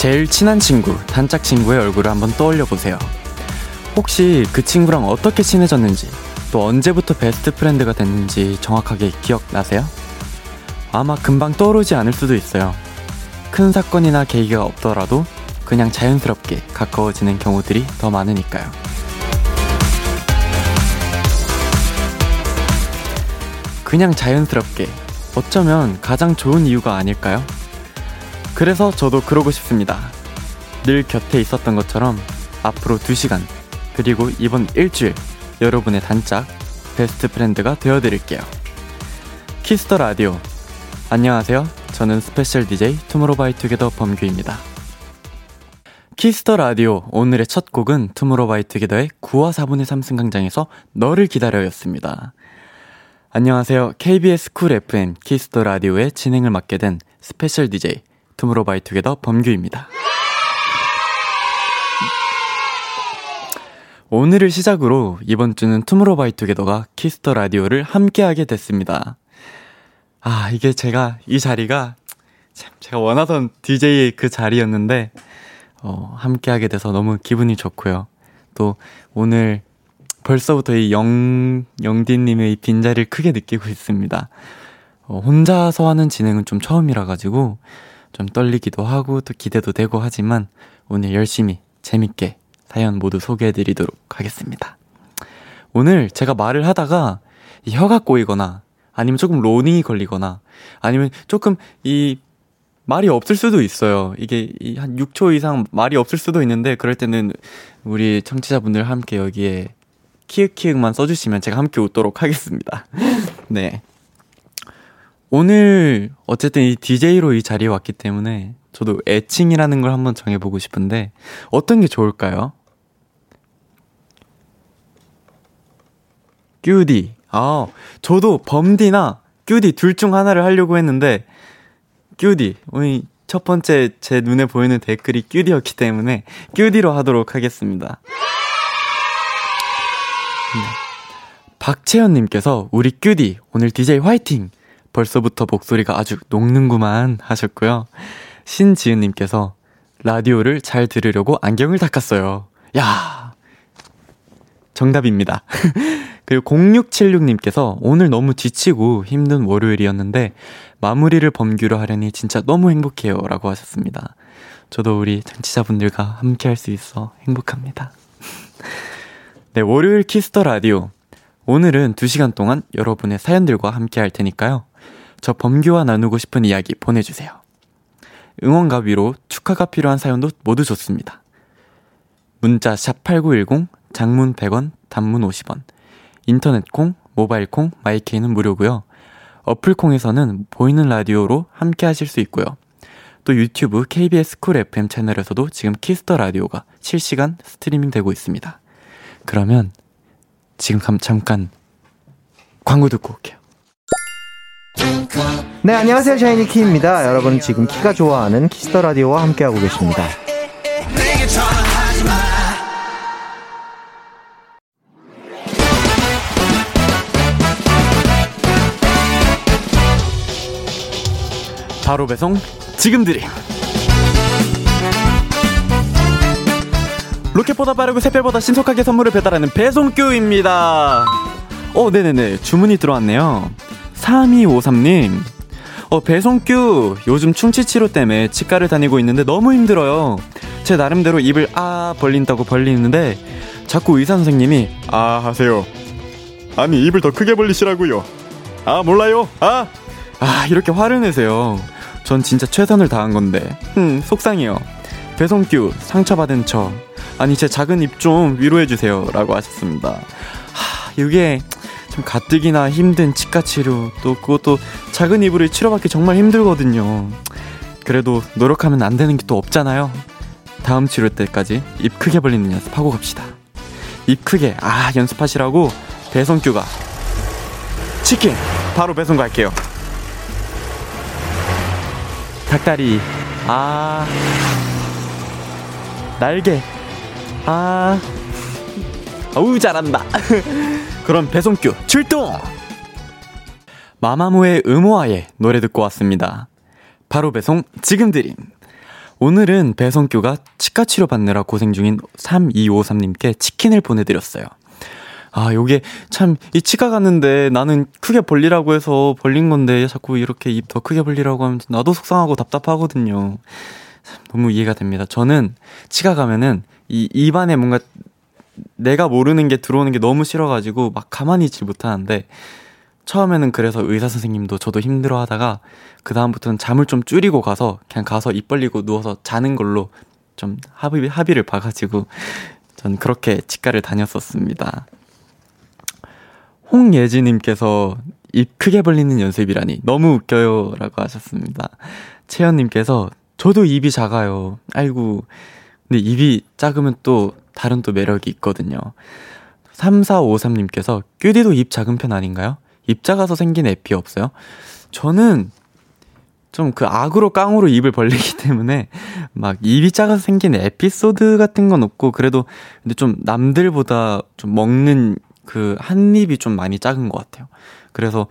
제일 친한 친구, 단짝 친구의 얼굴을 한번 떠올려 보세요. 혹시 그 친구랑 어떻게 친해졌는지, 또 언제부터 best friend가 됐는지 정확하게 기억나세요? 아마 금방 떠오르지 않을 수도 있어요. 큰 사건이나 계기가 없더라도 그냥 자연스럽게 가까워지는 경우들이 더 많으니까요. 그냥 자연스럽게 어쩌면 가장 좋은 이유가 아닐까요? 그래서 저도 그러고 싶습니다. 늘 곁에 있었던 것처럼 앞으로 2시간, 그리고 이번 일주일 여러분의 단짝 best friend가 되어드릴게요. 키스 더 라디오. 안녕하세요. 저는 special DJ 투모로우바이투게더 범규입니다. 키스 더 라디오 오늘의 첫 곡은 투모로우바이투게더의 9와 4분의 3 승강장에서 너를 기다려였습니다. 안녕하세요. KBS 쿨 FM 키스 더 라디오의 진행을 맡게 된 special DJ 투모로우바이투게더 범규입니다. 오늘을 시작으로 이번 주는 투모로우바이투게더가 키스 더 라디오를 함께하게 됐습니다. 아, 이게 제가 이 자리가 참 제가 원하던 DJ의 그 자리였는데 어, 함께하게 돼서 너무 기분이 좋고요. 또 오늘 벌써부터 이 영, 영디님의 이 빈자리를 크게 느끼고 있습니다. 어, 혼자서 하는 진행은 좀 처음이라 가지고 좀 떨리기도 하고 또 기대도 되고 하지만 오늘 열심히 재밌게 사연 모두 소개해드리도록 하겠습니다. 오늘 제가 말을 하다가 혀가 꼬이거나 아니면 조금 로닝이 걸리거나 아니면 조금 이 말이 없을 수도 있어요. 이게 한 6초 이상 말이 없을 수도 있는데 그럴 때는 우리 청취자분들 함께 여기에 키읔키읔만 써주시면 제가 함께 웃도록 하겠습니다. 네. 오늘 어쨌든 이 DJ로 이 자리에 왔기 때문에 저도 애칭이라는 걸 한번 정해보고 싶은데 어떤 게 좋을까요? 큐디. 아, 저도 범디나 큐디 둘 중 하나를 하려고 했는데 큐디. 오늘 첫 번째 제 눈에 보이는 댓글이 큐디였기 때문에 큐디로 하도록 하겠습니다. 네. 박채연님께서 우리 큐디 오늘 DJ 화이팅! 벌써부터 목소리가 아주 녹는구만 하셨고요. 신지은님께서 라디오를 잘 들으려고 안경을 닦았어요. 야 정답입니다. 그리고 0676님께서 오늘 너무 지치고 힘든 월요일이었는데 마무리를 범규로 하려니 진짜 너무 행복해요. 라고 하셨습니다. 저도 우리 청취자분들과 함께 할 수 있어 행복합니다. 네, 월요일 키스 더 라디오. 오늘은 2시간 동안 여러분의 사연들과 함께 할 테니까요. 저 범규와 나누고 싶은 이야기 보내주세요. 응원과 위로 축하가 필요한 사연도 모두 좋습니다. 문자 샵8910, 장문 100원, 단문 50원, 인터넷 콩, 모바일 콩, 마이케이는 무료고요. 어플 콩에서는 보이는 라디오로 함께 하실 수 있고요. 또 유튜브 KBS 쿨 FM 채널에서도 지금 키스 더 라디오가 실시간 스트리밍 되고 있습니다. 그러면 지금 잠깐 광고 듣고 올게요. 네, 안녕하세요. 샤이니 키입니다. 여러분 지금 키가 좋아하는 키스 더 라디오와 함께하고 계십니다. 바로 배송 지금 드림. 로켓보다 빠르고 새별보다 신속하게 선물을 배달하는 배송규입니다. 어, 네네네. 주문이 들어왔네요. 3253님. 어, 배송규. 요즘 충치치료 때문에 치과를 다니고 있는데 너무 힘들어요. 제 나름대로 입을 아 벌린다고 벌리는데 자꾸 의사 선생님이 아 하세요. 아니, 입을 더 크게 벌리시라고요. 아, 몰라요. 아! 아, 이렇게 화를 내세요. 전 진짜 최선을 다한 건데. 음, 속상해요. 배송규, 상처받은 저. 아니, 제 작은 입 좀 위로해주세요. 라고 하셨습니다. 하, 이게 참 가뜩이나 힘든 치과 치료 또 그것도 작은 입으로 치료받기 정말 힘들거든요. 그래도 노력하면 안 되는 게 또 없잖아요. 다음 치료 때까지 입 크게 벌리는 연습하고 갑시다. 입 크게, 아, 연습하시라고 배송규가 치킨 바로 배송 갈게요. 닭다리, 아, 날개, 아, 어우, 잘한다. 그럼 배송규 출동! 마마무의 음호아의 노래 듣고 왔습니다. 바로 배송 지금 드림. 오늘은 배송규가 치과 치료 받느라 고생 중인 3253님께 치킨을 보내드렸어요. 아, 요게 참, 이 치과 갔는데 나는 크게 벌리라고 해서 벌린 건데 자꾸 이렇게 입 더 크게 벌리라고 하면 나도 속상하고 답답하거든요. 너무 이해가 됩니다. 저는 치과 가면은 이 입안에 뭔가 내가 모르는 게 들어오는 게 너무 싫어가지고 막 가만히 있질 못하는데 처음에는 그래서 의사 선생님도 저도 힘들어 하다가 그다음부터는 잠을 좀 줄이고 가서 그냥 가서 입 벌리고 누워서 자는 걸로 좀 합의, 합의를 봐가지고 전 그렇게 치과를 다녔었습니다. 홍예지님께서 입 크게 벌리는 연습이라니 너무 웃겨요 라고 하셨습니다. 채연님께서 저도 입이 작아요. 아이고. 근데 입이 작으면 또 다른 또 매력이 있거든요. 3453님께서 큐디도 입 작은 편 아닌가요? 입 작아서 생긴 에피 없어요? 저는 좀 그 악으로 깡으로 입을 벌리기 때문에 막 입이 작아서 생긴 에피소드 같은 건 없고 그래도 근데 좀 남들보다 좀 먹는 그 한 입이 좀 많이 작은 것 같아요. 그래서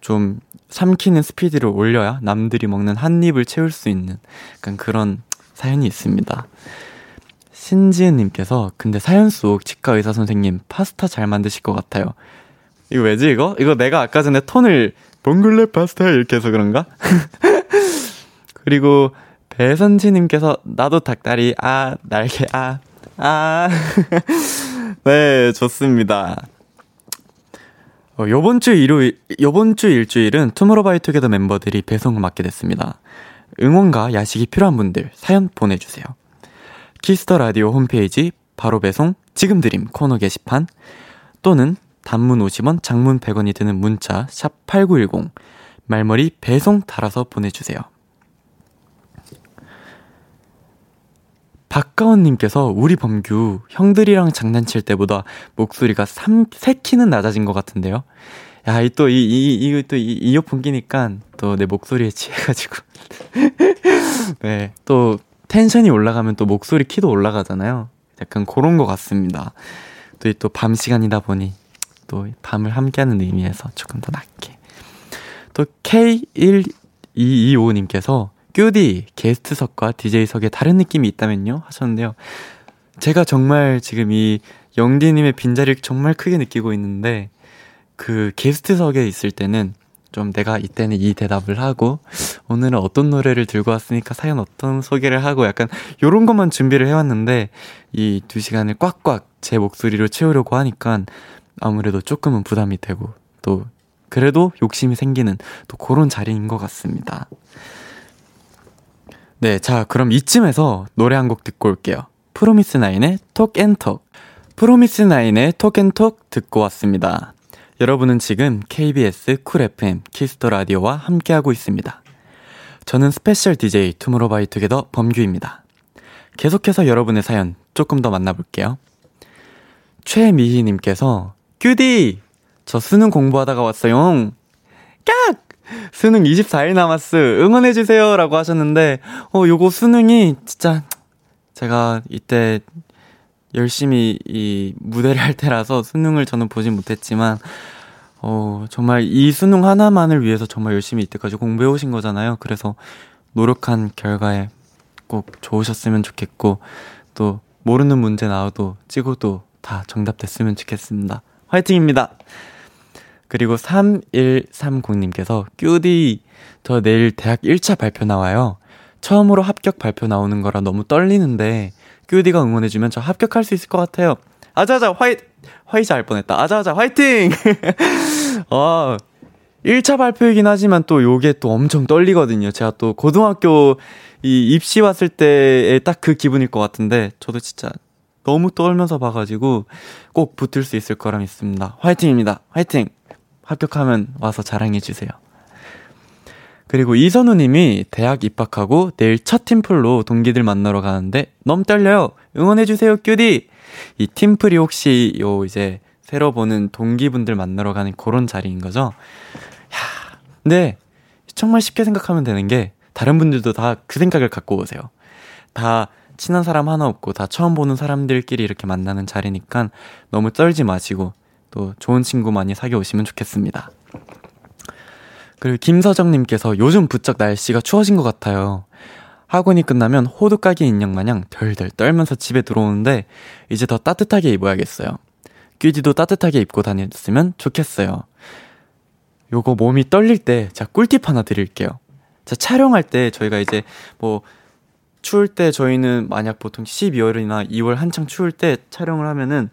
좀 삼키는 스피드를 올려야 남들이 먹는 한 입을 채울 수 있는 약간 그런 사연이 있습니다. 신지은님께서 근데 사연 속 치과 의사 선생님 파스타 잘 만드실 것 같아요. 이거 왜지 이거? 이거 내가 아까 전에 톤을 봉골레 파스타 이렇게 해서 그런가? 그리고 배선지님께서 나도 닭다리 아 날개 아 아. 네 좋습니다. 어, 요번 주 일요일, 요번 주 일주일은 투모로우바이투게더 멤버들이 배송을 맡게 됐습니다. 응원과 야식이 필요한 분들 사연 보내주세요. 키스 더 라디오 홈페이지 바로 배송 지금 드림 코너 게시판 또는 단문 50원, 장문 100원이 드는 문자 샵 8910 말머리 배송 달아서 보내주세요. 박가원님께서 우리 범규 형들이랑 장난칠 때보다 목소리가 3, 3키는 낮아진 것 같은데요. 야, 이 또, 이, 이, 이, 또, 이, 이어폰 끼니까 또 내 목소리에 취해가지고. 네, 또 텐션이 올라가면 또 목소리 키도 올라가잖아요. 약간 그런 것 같습니다. 또 이 또 밤 시간이다 보니 또 밤을 함께하는 의미에서 조금 더 낮게. 또 K1225님께서 큐디 게스트석과 DJ석에 다른 느낌이 있다면요? 하셨는데요. 제가 정말 지금 이 영디님의 빈자리를 정말 크게 느끼고 있는데 그 게스트석에 있을 때는 좀 내가 이때는 이 대답을 하고 오늘은 어떤 노래를 들고 왔으니까 사연 어떤 소개를 하고 약간 요런 것만 준비를 해왔는데 이 두 시간을 꽉꽉 제 목소리로 채우려고 하니까 아무래도 조금은 부담이 되고 또 그래도 욕심이 생기는 또 그런 자리인 것 같습니다. 네, 자, 그럼 이쯤에서 노래 한 곡 듣고 올게요. 프로미스 나인의 Talk & Talk. 프로미스 나인의 Talk & Talk 듣고 왔습니다. 여러분은 지금 KBS 쿨 FM 키스 더 라디오와 함께하고 있습니다. 저는 special DJ 투모로우바이투게더 범규입니다. 계속해서 여러분의 사연 조금 더 만나볼게요. 최미희님께서 규디! 저 수능 공부하다가 왔어요. 꺅! 수능 24일 남았어. 응원해주세요. 라고 하셨는데, 어, 요거 수능이 진짜 제가 이때 열심히 이 무대를 할 때라서 수능을 저는 보진 못했지만, 어, 정말 이 수능 하나만을 위해서 정말 열심히 이때까지 공부해 오신 거잖아요. 그래서 노력한 결과에 꼭 좋으셨으면 좋겠고, 또 모르는 문제 나와도 찍어도 다 정답 됐으면 좋겠습니다. 화이팅입니다. 그리고 3130님께서 큐디 저 내일 대학 1차 발표 나와요. 처음으로 합격 발표 나오는 거라 너무 떨리는데 큐디가 응원해주면 저 합격할 수 있을 것 같아요. 아자아자 화이 화이자 할 뻔했다. 아자아자 화이팅! 아 1차 발표이긴 하지만 또 요게 또 엄청 떨리거든요. 제가 또 고등학교 이 입시 왔을 때의 딱 그 기분일 것 같은데 저도 진짜 너무 떨면서 봐가지고 꼭 붙을 수 있을 거라 믿습니다. 화이팅입니다. 화이팅! 합격하면 와서 자랑해주세요. 그리고 이선우 님이 대학 입학하고 내일 첫 팀플로 동기들 만나러 가는데 너무 떨려요. 응원해주세요, 큐디! 이 팀플이 혹시 요 이제 새로 보는 동기분들 만나러 가는 그런 자리인 거죠. 야, 근데 정말 쉽게 생각하면 되는 게 다른 분들도 다 그 생각을 갖고 오세요. 다 친한 사람 하나 없고 다 처음 보는 사람들끼리 이렇게 만나는 자리니까 너무 떨지 마시고 또 좋은 친구 많이 사귀어 오시면 좋겠습니다. 그리고 김서정님께서 요즘 부쩍 날씨가 추워진 것 같아요. 학원이 끝나면 호두까기 인형 마냥 덜덜 떨면서 집에 들어오는데 이제 더 따뜻하게 입어야겠어요. 귀지도 따뜻하게 입고 다녔으면 좋겠어요. 요거 몸이 떨릴 때 제가 꿀팁 하나 드릴게요. 자, 촬영할 때 저희가 이제 뭐 추울 때 저희는 만약 보통 12월이나 2월 한창 추울 때 촬영을 하면은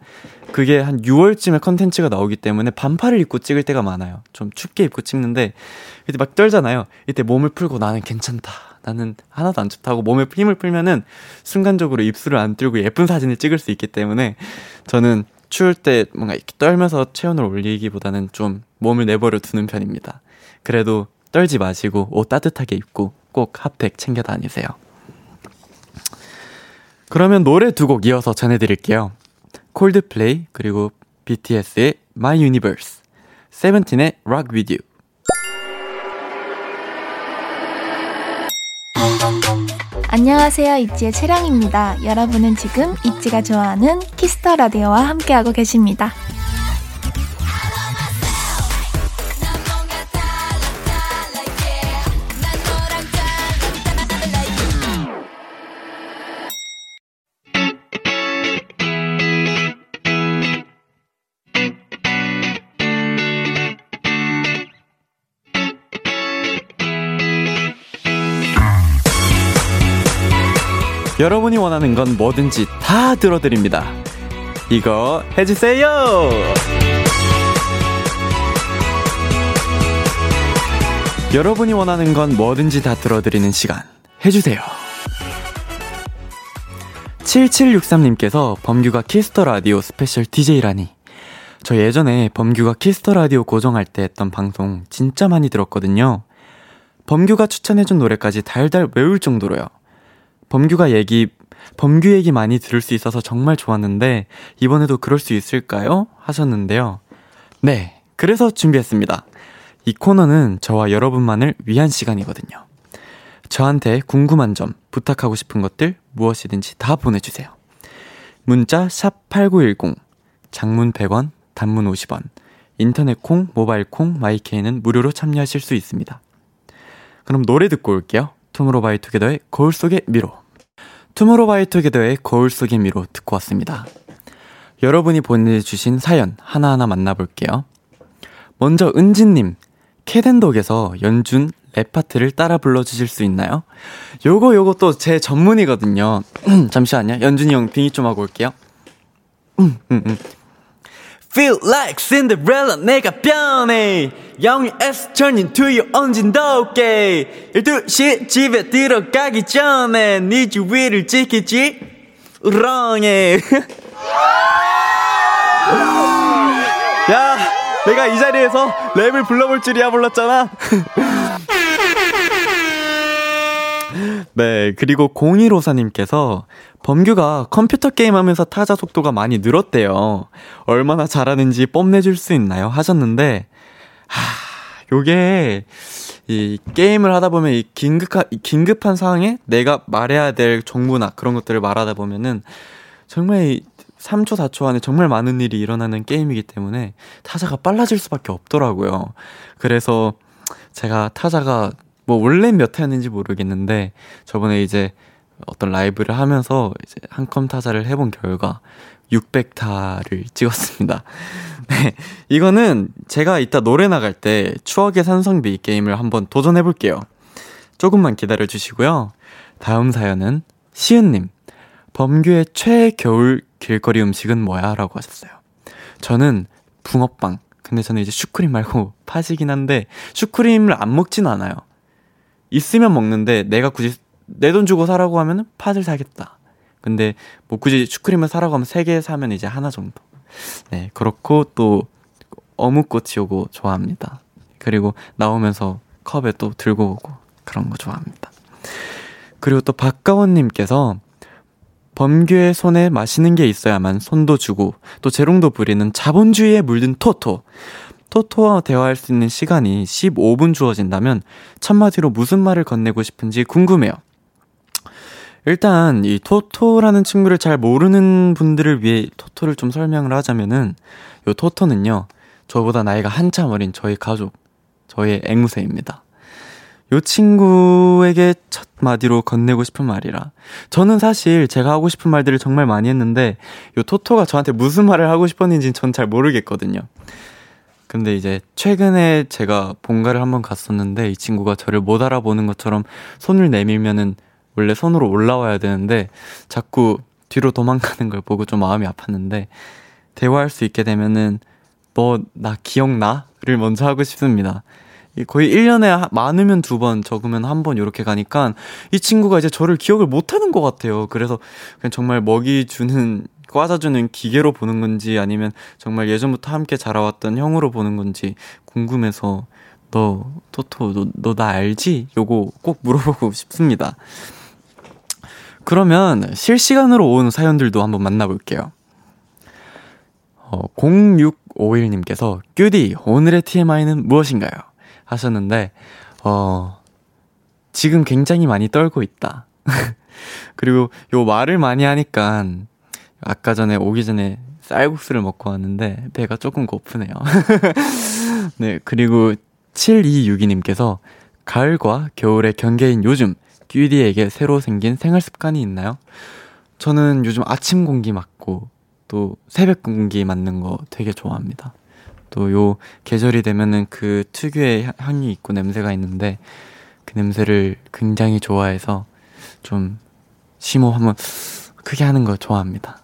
그게 한 6월쯤에 컨텐츠가 나오기 때문에 반팔을 입고 찍을 때가 많아요. 좀 춥게 입고 찍는데 이때 막 떨잖아요. 이때 몸을 풀고 나는 괜찮다. 나는 하나도 안 춥다고 몸에 힘을 풀면은 순간적으로 입술을 안 뚫고 예쁜 사진을 찍을 수 있기 때문에 저는 추울 때 뭔가 이렇게 떨면서 체온을 올리기보다는 좀 몸을 내버려 두는 편입니다. 그래도 떨지 마시고 옷 따뜻하게 입고 꼭 핫팩 챙겨 다니세요. 그러면 노래 두 곡 이어서 전해드릴게요. 콜드플레이 그리고 BTS의 My Universe, 세븐틴의 Rock With You. 안녕하세요. 있지의 채령입니다. 여러분은 지금 있지가 좋아하는 키스 더 라디오와 함께하고 계십니다. 여러분이 원하는 건 뭐든지 다 들어드립니다. 이거 해주세요! 여러분이 원하는 건 뭐든지 다 들어드리는 시간. 해주세요. 7763님께서 범규가 키스 더 라디오 special DJ라니. 저 예전에 범규가 키스 더 라디오 고정할 때 했던 방송 진짜 많이 들었거든요. 범규가 추천해준 노래까지 달달 외울 정도로요. 범규가 얘기, 범규 얘기 많이 들을 수 있어서 정말 좋았는데, 이번에도 그럴 수 있을까요? 하셨는데요. 네, 그래서 준비했습니다. 이 코너는 저와 여러분만을 위한 시간이거든요. 저한테 궁금한 점, 부탁하고 싶은 것들 무엇이든지 다 보내주세요. 문자 샵8910, 장문 100원, 단문 50원, 인터넷 콩, 모바일 콩, 마이케이는 무료로 참여하실 수 있습니다. 그럼 노래 듣고 올게요. 투모로우바이투게더의 거울 속의 미로. 투모로우바이투게더의 거울 속의 미로 듣고 왔습니다. 여러분이 보내주신 사연 하나하나 만나볼게요. 먼저 은진님, Cat & Dog에서 연준 랩 파트를 따라 불러주실 수 있나요? 요거 요거 또 제 전문이거든요. 잠시만요. 연준이 형 빙의 좀 하고 올게요. 음, 음, 음. Feel like Cinderella 내가 변해. S turn into you 언진 덥게 12시 집에 들어가기 전에 네 주위를 지키지. 우렁해. 야 내가 이 자리에서 랩을 불러볼 줄이야 몰랐잖아 네, 그리고 0154님께서 범규가 컴퓨터 게임 하면서 타자 속도가 많이 늘었대요. 얼마나 잘하는지 뽐내줄 수 있나요? 하셨는데, 하, 요게, 이 게임을 하다 보면 이 긴급한, 이 긴급한 상황에 내가 말해야 될 정보나 그런 것들을 말하다 보면은 정말 3초, 4초 안에 정말 많은 일이 일어나는 게임이기 때문에 타자가 빨라질 수밖에 없더라고요. 그래서 제가 타자가 뭐 원래 몇 회였는지 모르겠는데 저번에 이제 어떤 라이브를 하면서 이제 한컴 타자를 해본 결과 600타를 찍었습니다. 네. 이거는 제가 이따 노래 나갈 때 추억의 산성비 게임을 한번 도전해 볼게요. 조금만 기다려 주시고요. 다음 사연은 시은님. 범규의 최애 겨울 길거리 음식은 뭐야? 라고 하셨어요. 저는 붕어빵. 근데 저는 이제 슈크림 말고 팥이긴 한데 슈크림을 안 먹진 않아요. 있으면 먹는데 내가 굳이 내 돈 주고 사라고 하면은 팥을 사겠다. 근데 뭐 굳이 슈크림을 사라고 하면 세 개 사면 이제 하나 정도. 네, 그렇고 또 어묵꼬치 요거 좋아합니다. 그리고 나오면서 컵에 또 들고 오고 그런 거 좋아합니다. 그리고 또 박가원님께서 범규의 손에 맛있는 게 있어야만 손도 주고 또 재롱도 부리는 자본주의에 물든 토토. 토토와 대화할 수 있는 시간이 15분 주어진다면 첫마디로 무슨 말을 건네고 싶은지 궁금해요. 일단 이 토토라는 친구를 잘 모르는 분들을 위해 토토를 좀 설명을 하자면은 요 토토는요. 저보다 나이가 한참 어린 저희 가족, 저의 앵무새입니다. 요 친구에게 첫 마디로 건네고 싶은 말이라. 저는 사실 제가 하고 싶은 말들을 정말 많이 했는데, 요 토토가 저한테 무슨 말을 하고 싶었는지는 전 잘 모르겠거든요. 근데 이제 최근에 제가 본가를 한번 갔었는데, 이 친구가 저를 못 알아보는 것처럼 손을 내밀면은 원래 손으로 올라와야 되는데, 자꾸 뒤로 도망가는 걸 보고 좀 마음이 아팠는데, 대화할 수 있게 되면은, 너, 나 기억나? 를 먼저 하고 싶습니다. 거의 1년에 많으면 두 번, 적으면 한 번 이렇게 가니까 이 친구가 이제 저를 기억을 못 하는 것 같아요. 그래서 그냥 정말 먹이 주는, 꽈자주는 기계로 보는 건지 아니면 정말 예전부터 함께 자라왔던 형으로 보는 건지 궁금해서 너, 토토, 너, 너나 알지? 요거 꼭 물어보고 싶습니다. 그러면 실시간으로 온 사연들도 한번 만나볼게요. 어, 0651님께서, 큐디, 오늘의 TMI는 무엇인가요? 하셨는데, 어, 지금 굉장히 많이 떨고 있다. 그리고 요 말을 많이 하니까, 아까 전에 오기 전에 쌀국수를 먹고 왔는데, 배가 조금 고프네요. 네, 그리고 7262님께서, 가을과 겨울의 경계인 요즘, 큐디에게 새로 생긴 생활 습관이 있나요? 저는 요즘 아침 공기 맞고, 또 새벽 공기 맞는 거 되게 좋아합니다. 또 요 계절이 되면은 그 특유의 향이 있고 냄새가 있는데 그 냄새를 굉장히 좋아해서 좀 심호 한번 크게 하는 거 좋아합니다.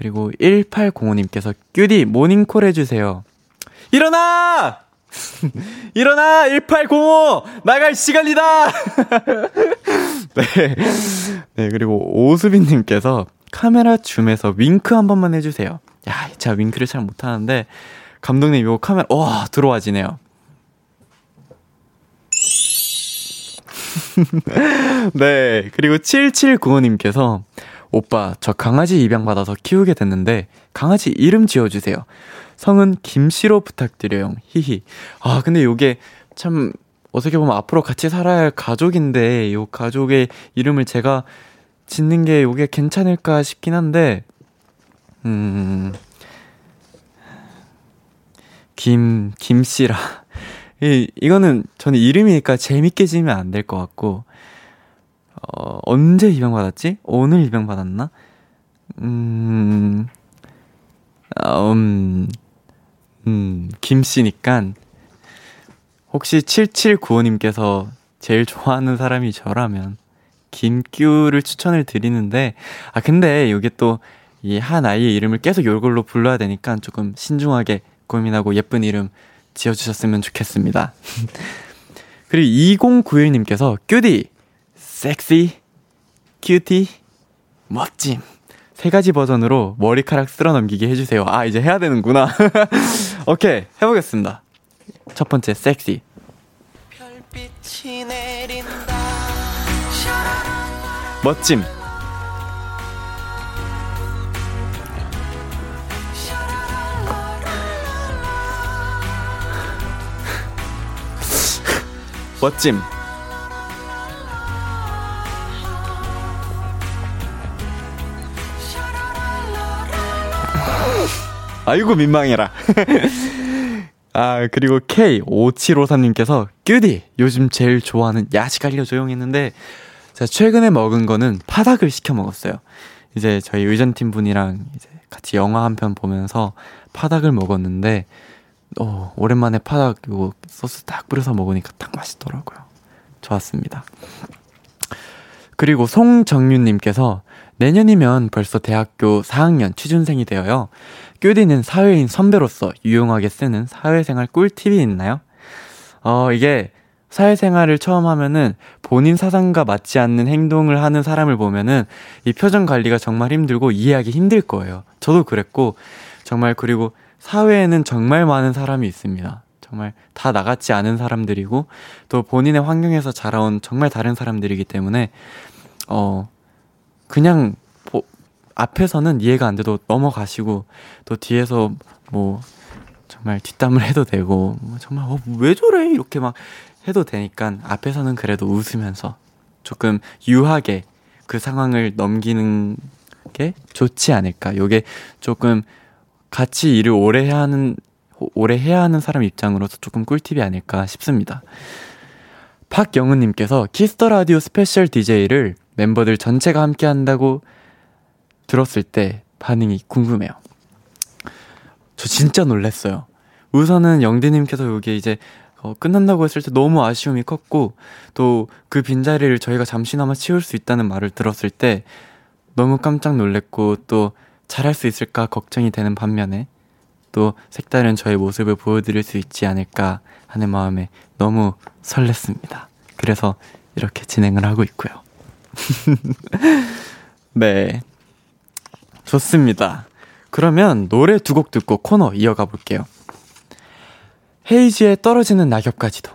그리고 1805님께서 큐디 모닝콜 해주세요. 일어나! 일어나! 1805! 나갈 시간이다! 네. 네, 그리고 오수빈님께서 카메라 줌에서 윙크 한 번만 해주세요. 야, 제가 윙크를 잘 못하는데, 감독님 이거 카메라 와 들어와지네요. 네 그리고 7795님께서 오빠 저 강아지 입양 받아서 키우게 됐는데 강아지 이름 지어주세요. 성은 김씨로 부탁드려요. 히히. 아 근데 요게 참 어떻게 보면 앞으로 같이 살아야 할 가족인데 요 가족의 이름을 제가 짓는 게 요게 괜찮을까 싶긴 한데 음 김, 김씨라. 이, 이거는 저는 이름이니까 재밌게 지으면 안 될 것 같고, 어, 언제 입양받았지? 오늘 입양받았나? 음, 아, 음, 음, 김씨니까, 혹시 7795님께서 제일 좋아하는 사람이 저라면, 김규를 추천을 드리는데, 아, 근데 이게 또, 이 한 아이의 이름을 계속 이걸로 불러야 되니까 조금 신중하게 고민하고 예쁜 이름 지어주셨으면 좋겠습니다. 그리고 2091님께서 큐디, 섹시, 큐티, 멋짐. 세 가지 버전으로 머리카락 쓸어 넘기게 해주세요. 아, 이제 해야 되는구나. 오케이, 해보겠습니다. 첫 번째, 섹시. 멋짐. 멋짐. 아이고 민망해라. 아 그리고 K5753님께서 큐디 요즘 제일 좋아하는 야식 알려줘용 했는데 제가 최근에 먹은 거는 파닭을 시켜 먹었어요. 이제 저희 의전팀 분이랑 이제 같이 영화 한 편 보면서 파닭을 먹었는데 어, 오랜만에 파닭 이거 소스 딱 뿌려서 먹으니까 딱 맛있더라고요. 좋았습니다. 그리고 송정윤님께서 내년이면 벌써 대학교 4학년 취준생이 되어요. 큐디는 사회인 선배로서 유용하게 쓰는 사회생활 꿀팁이 있나요? 어, 이게 사회생활을 처음 하면은 본인 사상과 맞지 않는 행동을 하는 사람을 보면은 이 표정 관리가 정말 힘들고 이해하기 힘들 거예요. 저도 그랬고, 정말 그리고 사회에는 정말 많은 사람이 있습니다. 정말 다 나같지 않은 사람들이고 또 본인의 환경에서 자라온 정말 다른 사람들이기 때문에 어 그냥 뭐, 앞에서는 이해가 안 돼도 넘어가시고, 또 뒤에서 뭐, 정말 뒷담을 해도 되고, 뭐 정말, 어, 왜 저래? 이렇게 막 해도 되니까, 앞에서는 그래도 웃으면서 조금 유하게 그 상황을 넘기는 게 좋지 않을까. 요게 조금 같이 일을 오래 해야 하는, 오래 해야 하는 사람 입장으로서 조금 꿀팁이 아닐까 싶습니다. 박영은님께서 키스 더 라디오 스페셜 DJ를 멤버들 전체가 함께 한다고 들었을 때 반응이 궁금해요. 저 진짜 놀랐어요. 우선은 영디님께서 여기 이제 어, 끝난다고 했을 때 너무 아쉬움이 컸고 또 그 빈자리를 저희가 잠시나마 채울 수 있다는 말을 들었을 때 너무 깜짝 놀랐고 또 잘할 수 있을까 걱정이 되는 반면에 또 색다른 저의 모습을 보여드릴 수 있지 않을까 하는 마음에 너무 설렜습니다. 그래서 이렇게 진행을 하고 있고요. 네. 좋습니다. 그러면 노래 두 곡 듣고 코너 이어가 볼게요. 헤이즈의 떨어지는 낙엽까지도.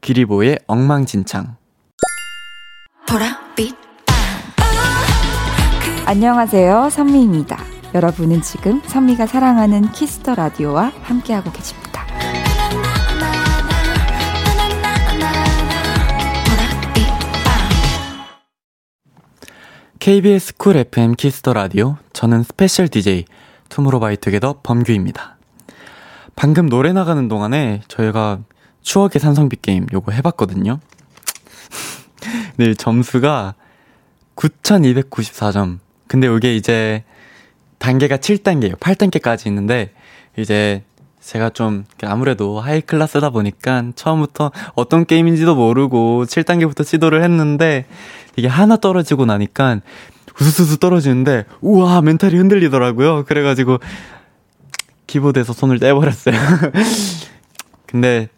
기리보이의 엉망진창. 보라빛. 안녕하세요. 선미입니다. 여러분은 지금 선미가 사랑하는 키스 더 라디오와 함께하고 계십니다. KBS 쿨 FM 키스 더 라디오. 저는 스페셜 DJ 투모로우바이투게더 범규입니다. 방금 노래 나가는 동안에 저희가 추억의 산성비 게임 요거 해봤거든요. 네, 점수가 9,294점. 근데 이게 이제 단계가 7단계예요. 8단계까지 있는데 이제 제가 좀 아무래도 high class다 보니까 처음부터 어떤 게임인지도 모르고 7단계부터 시도를 했는데 이게 하나 떨어지고 나니까 우수수수 떨어지는데 우와 멘탈이 흔들리더라고요. 그래가지고 키보드에서 손을 떼버렸어요. 근데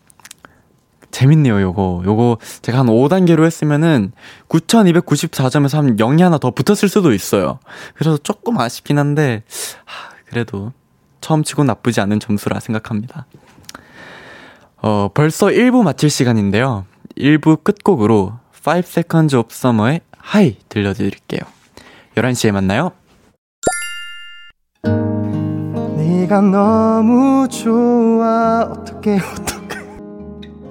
재밌네요, 요거. 요거 제가 한 5단계로 했으면은 9294점에서 한 0이 하나 더 붙었을 수도 있어요. 그래서 조금 아쉽긴 한데, 하, 그래도 처음 치고 나쁘지 않은 점수라 생각합니다. 어, 벌써 1부 마칠 시간인데요. 1부 끝곡으로 5 Seconds of Summer의 Hi 들려드릴게요. 11시에 만나요. 네가 너무 좋아 어떻게 어떻게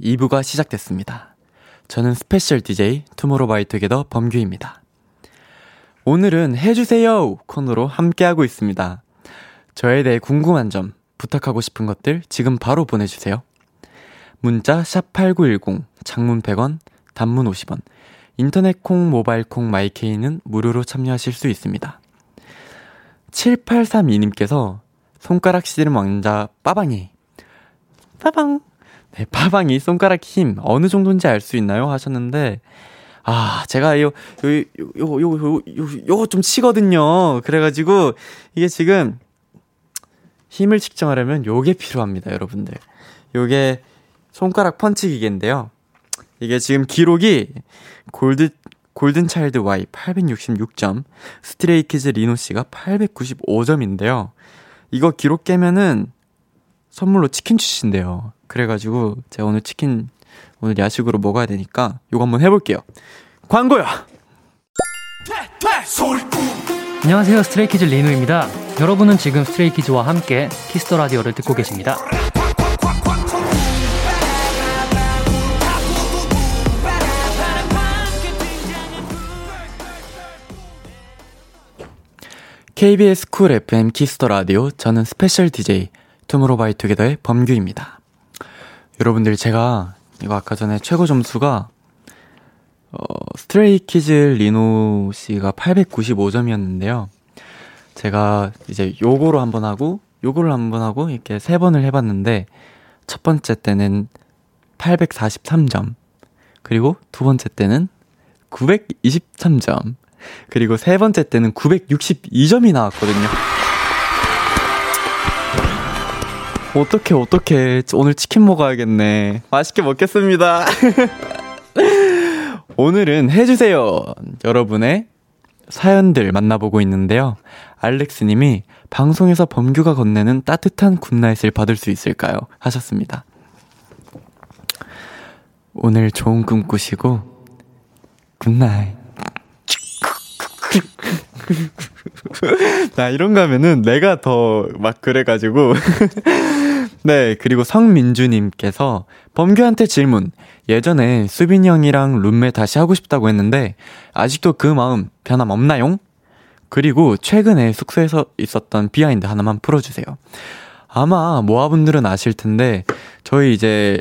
2부가 시작됐습니다. 저는 스페셜 DJ 투모로우바이투게더 범규입니다. 오늘은 해주세요 코너로 함께하고 있습니다. 저에 대해 궁금한 점, 부탁하고 싶은 것들 지금 바로 보내주세요. 문자 샵8910, 장문 100원, 단문 50원, 인터넷 콩, 모바일 콩, 마이케이는 무료로 참여하실 수 있습니다. 7832님께서 손가락 시름 왕자 빠방이 빠방 네, 빠방이 손가락 힘 어느 정도인지 알 수 있나요? 하셨는데 아, 제가 요, 요, 요, 요, 요, 요, 요거 좀 치거든요. 그래가지고, 이게 지금, 힘을 측정하려면 요게 필요합니다, 여러분들. 요게 손가락 펀치 기계인데요. 이게 지금 기록이 골드, 골든차일드 Y 866점, 스트레이키즈 리노 씨가 895점인데요. 이거 기록 깨면은 선물로 치킨 주신대요. 그래가지고 제가 오늘 치킨 오늘 야식으로 먹어야 되니까 이거 한번 해볼게요. 광고야. 안녕하세요 스트레이키즈 리노입니다. 여러분은 지금 스트레이키즈와 함께 키스 더 라디오를 듣고 계십니다. KBS 쿨 FM 키스 더 라디오 저는 스페셜 DJ 투모로우바이투게더의 범규입니다. 여러분들 제가 이거 아까 전에 최고 점수가 어, 스트레이키즈 리노 씨가 895점이었는데요. 제가 이제 요거로 한번 하고 요거를 한번 하고 이렇게 세 번을 해봤는데 첫 번째 때는 843점 그리고 두 번째 때는 923점 그리고 세 번째 때는 962점이 나왔거든요. 어떻게 어떻게 오늘 치킨 먹어야겠네. 맛있게 먹겠습니다. 오늘은 해주세요. 여러분의 사연들 만나보고 있는데요. 알렉스님이 방송에서 범규가 건네는 따뜻한 good night을 받을 수 있을까요? 하셨습니다. 오늘 좋은 꿈 꾸시고 good night. 나 이런 거 하면은 내가 더 막 그래가지고. 네, 그리고 성민주님께서 범규한테 질문. 예전에 수빈이 형이랑 룸메 다시 하고 싶다고 했는데, 아직도 그 마음 변함 없나용? 그리고 최근에 숙소에서 있었던 behind 하나만 풀어주세요. 아마 모아분들은 아실 텐데, 저희 이제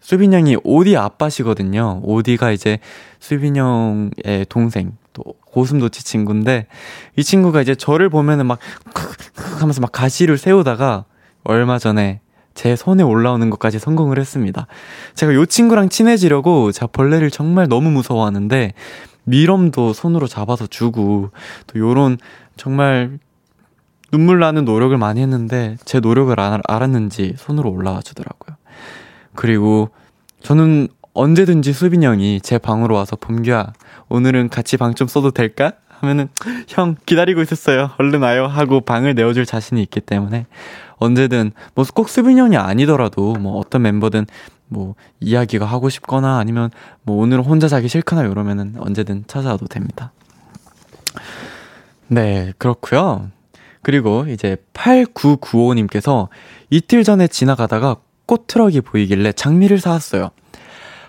수빈 형이 오디 아빠시거든요. 오디가 이제 수빈 형의 동생, 또 고슴도치 친구인데 이 친구가 이제 저를 보면은 막 하면서 막 가시를 세우다가 얼마 전에 제 손에 올라오는 것까지 성공을 했습니다. 제가 요 친구랑 친해지려고 제가 벌레를 정말 너무 무서워하는데 미럼도 손으로 잡아서 주고 또 요런 정말 눈물 나는 노력을 많이 했는데 제 노력을 알, 알았는지 손으로 올라와 주더라고요. 그리고 저는 언제든지 수빈 형이 제 방으로 와서 범규야 오늘은 같이 방 좀 써도 될까? 하면은 형 기다리고 있었어요. 얼른 와요 하고 방을 내어줄 자신이 있기 때문에 언제든 뭐 꼭 수빈 형이 아니더라도 뭐 어떤 멤버든 뭐 이야기가 하고 싶거나 아니면 뭐 오늘은 혼자 자기 싫거나 이러면은 언제든 찾아와도 됩니다. 네, 그렇고요. 그리고 이제 8995님께서 이틀 전에 지나가다가 꽃 트럭이 보이길래 장미를 사왔어요.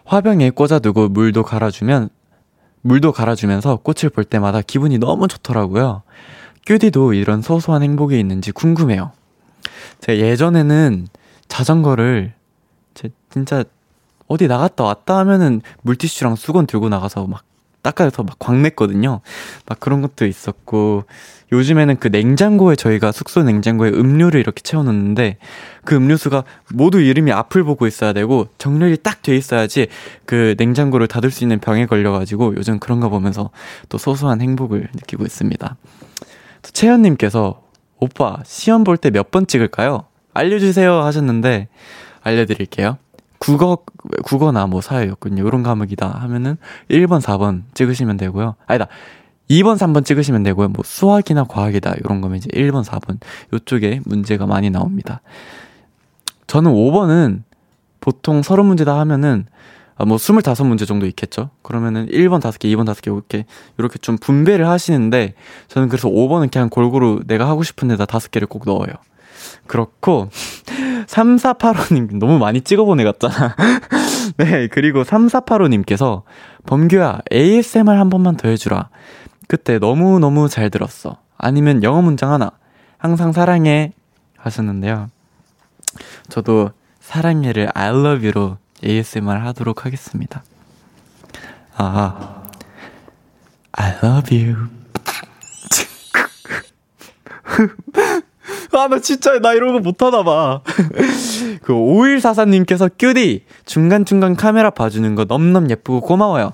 화병에 꽂아두고 물도 갈아주면 물도 갈아주면서 꽃을 볼 때마다 기분이 너무 좋더라고요. 큐디도 이런 소소한 행복이 있는지 궁금해요. 제가 예전에는 자전거를 제 진짜 어디 나갔다 왔다 하면은 물티슈랑 수건 들고 나가서 막 닦아서 막 광냈거든요. 막 그런 것도 있었고 요즘에는 그 냉장고에 저희가 숙소 냉장고에 음료를 이렇게 채워놓는데 그 음료수가 모두 이름이 앞을 보고 있어야 되고 정렬이 딱 돼 있어야지 그 냉장고를 닫을 수 있는 병에 걸려가지고 요즘 그런 거 보면서 또 소소한 행복을 느끼고 있습니다. 채연님께서 오빠 시험 볼 때 몇 번 찍을까요? 알려주세요 하셨는데 알려드릴게요. 국어, 국어나 뭐 사회였군요. 이런 과목이다 하면은 1번, 4번 찍으시면 되고요. 아니다. 2번, 3번 찍으시면 되고요. 뭐 수학이나 과학이다. 이런 거면 이제 1번, 4번. 요쪽에 문제가 많이 나옵니다. 저는 5번은 보통 30문제 다 하면은 아, 뭐 25문제 정도 있겠죠? 그러면은 1번 5개, 2번 5개, 이렇게, 이렇게 좀 분배를 하시는데, 저는 그래서 5번은 그냥 골고루 내가 하고 싶은 데다 5개를 꼭 넣어요. 그렇고, 3485님, 너무 많이 찍어보내 갔잖아. 네, 그리고 3485님께서, 범규야, ASMR 한 번만 더 해주라. 그때 너무너무 잘 들었어. 아니면 영어 문장 하나. 항상 사랑해. 하셨는데요. 저도 사랑해를 I love you로 ASMR 하도록 하겠습니다. 아, I love you. 아, 나 진짜, 나 이런 거 못하나 봐. 그, 5144님께서 큐디, 중간중간 카메라 봐주는 거 넘넘 예쁘고 고마워요.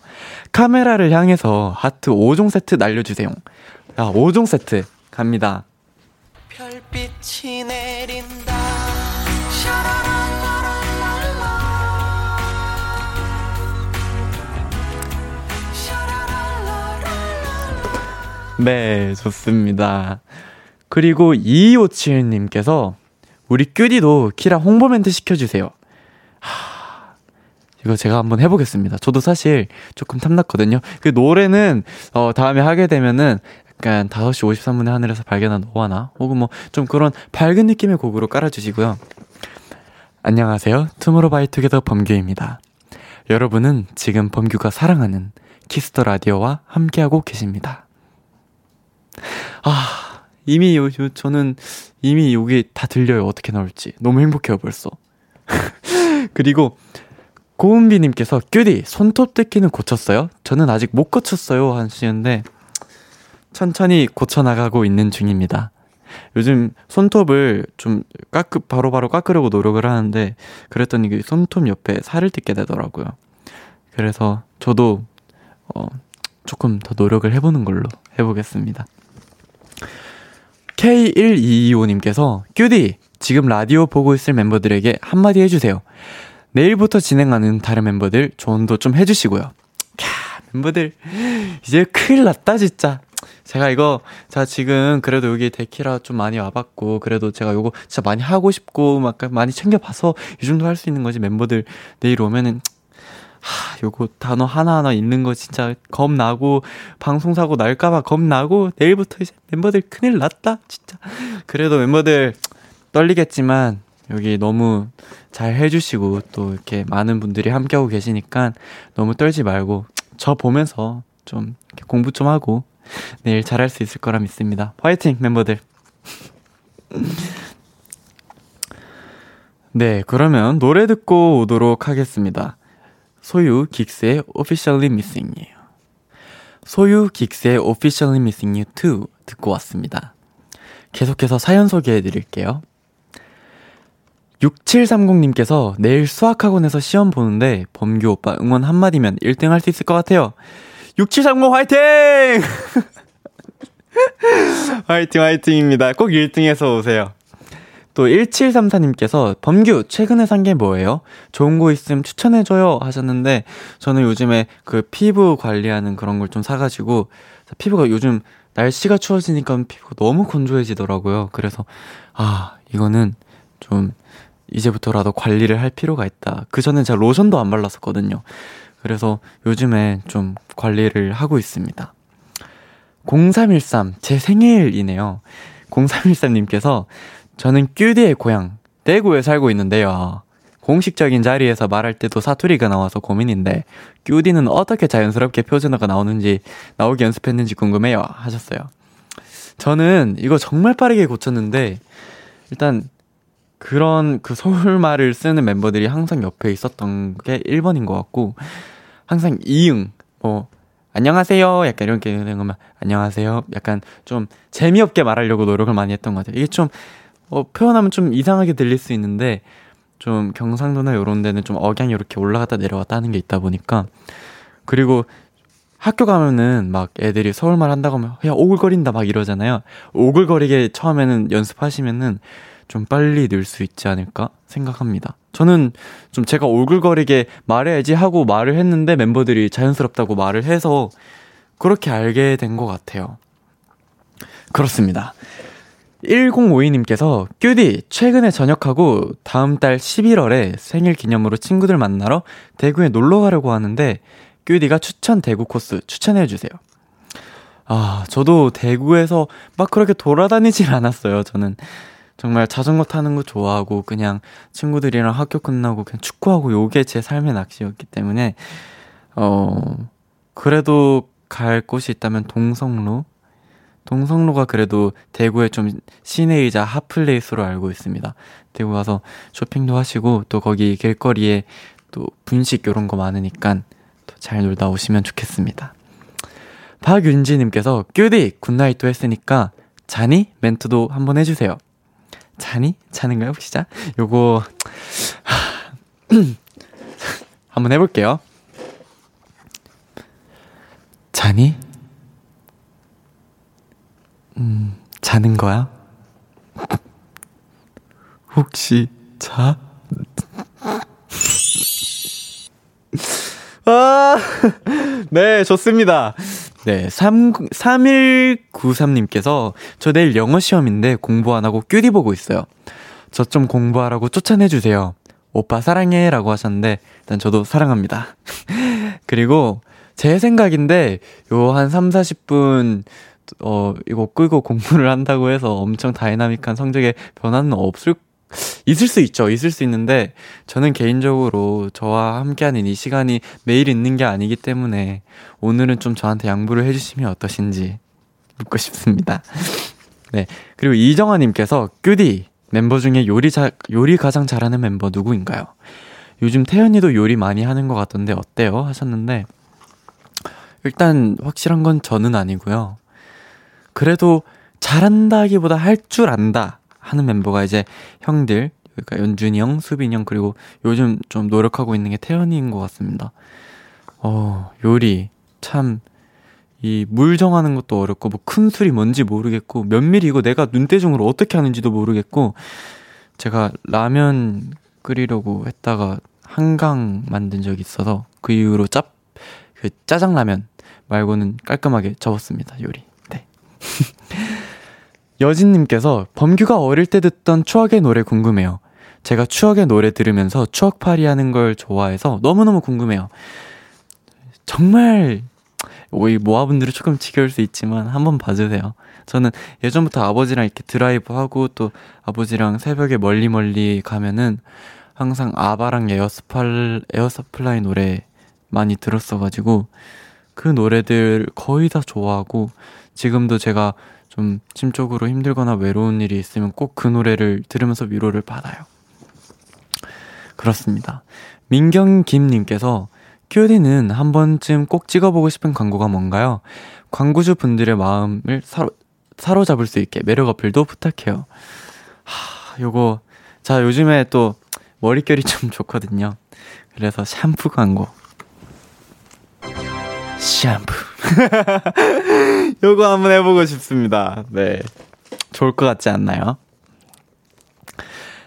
카메라를 향해서 하트 5종 세트 날려주세요. 야, 5종 세트 갑니다. 별빛이 내린다. 네, 좋습니다. 그리고 2257님께서 우리 큐디도 키라 홍보 멘트 시켜주세요. 하, 이거 제가 한번 해보겠습니다. 저도 사실 조금 탐났거든요. 그 노래는, 어, 다음에 하게 되면은 약간 5시 53분에 하늘에서 발견한 너와나 혹은 뭐 좀 그런 밝은 느낌의 곡으로 깔아주시고요. 안녕하세요. 투모로우바이투게더 범규입니다. 여러분은 지금 범규가 사랑하는 키스 더 라디오와 함께하고 계십니다. 아, 이미 요, 요, 저는 이미 여기 다 들려요. 어떻게 나올지. 너무 행복해요, 벌써. 그리고 고은비 님께서 큐디 손톱 뜯기는 고쳤어요? 저는 아직 못 고쳤어요 하시는데 천천히 고쳐 나가고 있는 중입니다. 요즘 손톱을 좀 깎으 바로바로 깎으려고 노력을 하는데 그랬더니 그 손톱 옆에 살을 뜯게 되더라고요. 그래서 저도 어 조금 더 노력을 해보는 걸로 해보겠습니다. K1225님께서, 큐디, 지금 라디오 보고 있을 멤버들에게 한마디 해주세요. 내일부터 진행하는 다른 멤버들 조언도 좀 해주시고요. 캬, 멤버들, 이제 큰일 났다, 진짜. 제가 이거, 자, 지금 그래도 여기 데키라 좀 많이 와봤고, 그래도 제가 요거 진짜 많이 하고 싶고, 막 많이 챙겨봐서 이 정도 할 수 있는 거지. 멤버들 내일 오면은, 하, 요거 단어 하나하나 읽는 거 진짜 겁나고, 방송사고 날까봐 겁나고, 내일부터 이제 멤버들 큰일 났다, 진짜. 그래도 멤버들 떨리겠지만, 여기 너무 잘 해주시고, 또 이렇게 많은 분들이 함께하고 계시니까, 너무 떨지 말고, 저 보면서 좀 공부 좀 하고, 내일 잘할 수 있을 거라 믿습니다. 화이팅, 멤버들! 네, 그러면 노래 듣고 오도록 하겠습니다. 소유 긱스의 Officially Missing이에요. 소유 긱스의 Officially Missing You 2 듣고 왔습니다. 계속해서 사연 소개해 드릴게요. 6730님께서 내일 수학학원에서 시험 보는데 범규 오빠 응원 한마디면 1등 할 수 있을 것 같아요. 6730 화이팅! 화이팅 화이팅입니다. 꼭 1등해서 오세요. 또 1734님께서 범규 최근에 산 게 뭐예요? 좋은 거 있음 추천해 줘요 하셨는데 저는 요즘에 그 피부 관리하는 그런 걸 좀 사가지고 피부가 요즘 날씨가 추워지니까 피부가 너무 건조해지더라고요. 그래서 아 이거는 좀 이제부터라도 관리를 할 필요가 있다. 그 전엔 제가 로션도 안 발랐었거든요. 그래서 요즘에 좀 관리를 하고 있습니다. 0313, 제 생일이네요. 0313님께서 저는 큐디의 고향, 대구에 살고 있는데요. 공식적인 자리에서 말할 때도 사투리가 나와서 고민인데, 큐디는 어떻게 자연스럽게 표준어가 나오는지, 나오기 연습했는지 궁금해요. 하셨어요. 저는 이거 정말 빠르게 고쳤는데, 일단, 그런 그 서울말을 쓰는 멤버들이 항상 옆에 있었던 게 1번인 것 같고, 항상 이응, 뭐, 안녕하세요. 약간 이렇게 되는 거면, 안녕하세요. 약간 좀 재미없게 말하려고 노력을 많이 했던 것 같아요. 이게 좀, 어, 표현하면 좀 이상하게 들릴 수 있는데, 좀 경상도나 이런 데는 좀 억양이 이렇게 올라갔다 내려갔다 하는 게 있다 보니까, 그리고 학교 가면은 막 애들이 서울말 한다고 하면, 야, 오글거린다 막 이러잖아요. 오글거리게 처음에는 연습하시면은 좀 빨리 늘 수 있지 않을까 생각합니다. 저는 좀 제가 오글거리게 말해야지 하고 말을 했는데 멤버들이 자연스럽다고 말을 해서 그렇게 알게 된 것 같아요. 그렇습니다. 1052님께서 큐디 최근에 전역하고 다음 달 11월에 생일 기념으로 친구들 만나러 대구에 놀러 가려고 하는데 큐디가 추천 대구 코스 추천해 주세요. 아, 저도 대구에서 막 그렇게 돌아다니질 않았어요. 저는 정말 자전거 타는 거 좋아하고 그냥 친구들이랑 학교 끝나고 그냥 축구하고 요게 제 삶의 낚시였기 때문에 어 그래도 갈 곳이 있다면 동성로 동성로가 그래도 대구에 좀 시내이자 핫플레이스로 알고 있습니다. 대구 가서 쇼핑도 하시고 또 거기 길거리에 또 분식 요런 거 많으니까 잘 놀다 오시면 좋겠습니다. 박윤지님께서 큐디 굿나잇도 했으니까 자니 멘트도 한번 해주세요. 자니? 자는가요, 혹시 자? 요거, 한번 해볼게요. 자니? 음, 자는 거야? 혹시 자? 아, 네, 좋습니다. 네, 3, 3193님께서 저 내일 영어 시험인데 공부 안 하고 큐디 보고 있어요. 저 좀 공부하라고 추천해주세요. 오빠 사랑해 라고 하셨는데 일단 저도 사랑합니다. 그리고 제 생각인데 요 한 3, 40분 어 이거 끄고 공부를 한다고 해서 엄청 다이나믹한 성적에 변화는 없을 있을 수 있죠. 있을 수 있는데 저는 개인적으로 저와 함께하는 이 시간이 매일 있는 게 아니기 때문에 오늘은 좀 저한테 양보를 해주시면 어떠신지 묻고 싶습니다. 네. 그리고 이정아님께서 큐디 멤버 중에 요리 자, 요리 가장 잘하는 멤버 누구인가요? 요즘 태연이도 요리 많이 하는 것 같던데 어때요? 하셨는데 일단 확실한 건 저는 아니고요. 그래도 잘한다기보다 할 줄 안다 하는 멤버가 이제 형들, 그러니까 연준이 형, 수빈이 형, 그리고 요즘 좀 노력하고 있는 게 태연이인 것 같습니다. 어, 요리. 참, 이 물 정하는 것도 어렵고 뭐 큰 술이 뭔지 모르겠고 몇 밀이고 내가 눈대중으로 어떻게 하는지도 모르겠고 제가 라면 끓이려고 했다가 한강 만든 적이 있어서 그 이후로 짭, 그 짜장라면 말고는 깔끔하게 접었습니다, 요리. 네. 여진님께서 범규가 어릴 때 듣던 추억의 노래 궁금해요. 제가 추억의 노래 들으면서 추억팔이 하는 걸 좋아해서 너무너무 궁금해요. 정말, 우리 모아분들이 조금 지겨울 수 있지만 한번 봐주세요. 저는 예전부터 아버지랑 이렇게 드라이브 하고 또 아버지랑 새벽에 멀리 멀리 가면은 항상 아바랑 에어스팔, 에어서플라이 노래 많이 들었어가지고 그 노래들 거의 다 좋아하고 지금도 제가 좀 심적으로 힘들거나 외로운 일이 있으면 꼭 그 노래를 들으면서 위로를 받아요. 그렇습니다. 민경김님께서 큐디는 한 번쯤 꼭 찍어보고 싶은 광고가 뭔가요? 광고주 분들의 마음을 사로, 사로잡을 수 있게 매력 어필도 부탁해요. 하, 요거, 자, 요즘에 또 머릿결이 좀 좋거든요. 그래서 샴푸 광고. 샴푸. 요거 한번 해보고 싶습니다. 네. 좋을 것 같지 않나요?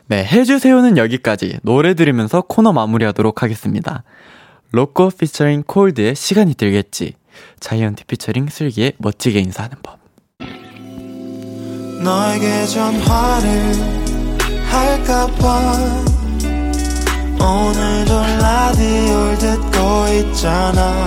네, 해주세요는 여기까지 노래 들으면서 코너 마무리하도록 하겠습니다. 로꼬 피처링 콜드의 시간이 들겠지. 자이언티 피처링 슬기의 멋지게 인사하는 법. 너에게 전화를 할까봐 오늘도 라디오를 듣고 있잖아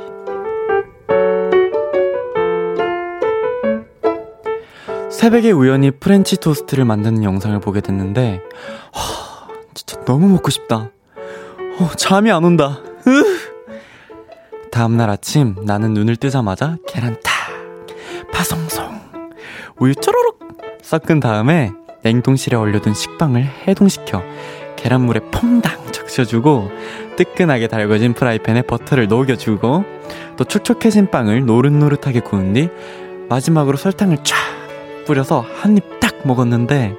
새벽에 우연히 프렌치 토스트를 만드는 영상을 보게 됐는데, 하, 진짜 너무 먹고 싶다. 어, 잠이 안 온다. 으. 다음날 아침 나는 눈을 뜨자마자 계란 탁, 파송송, 우유 쪼로록 섞은 다음에 냉동실에 얼려둔 식빵을 해동시켜 계란물에 퐁당 적셔주고 뜨끈하게 달궈진 프라이팬에 버터를 녹여주고 또 촉촉해진 빵을 노릇노릇하게 구운 뒤 마지막으로 설탕을 쫙 뿌려서 한 입 딱 먹었는데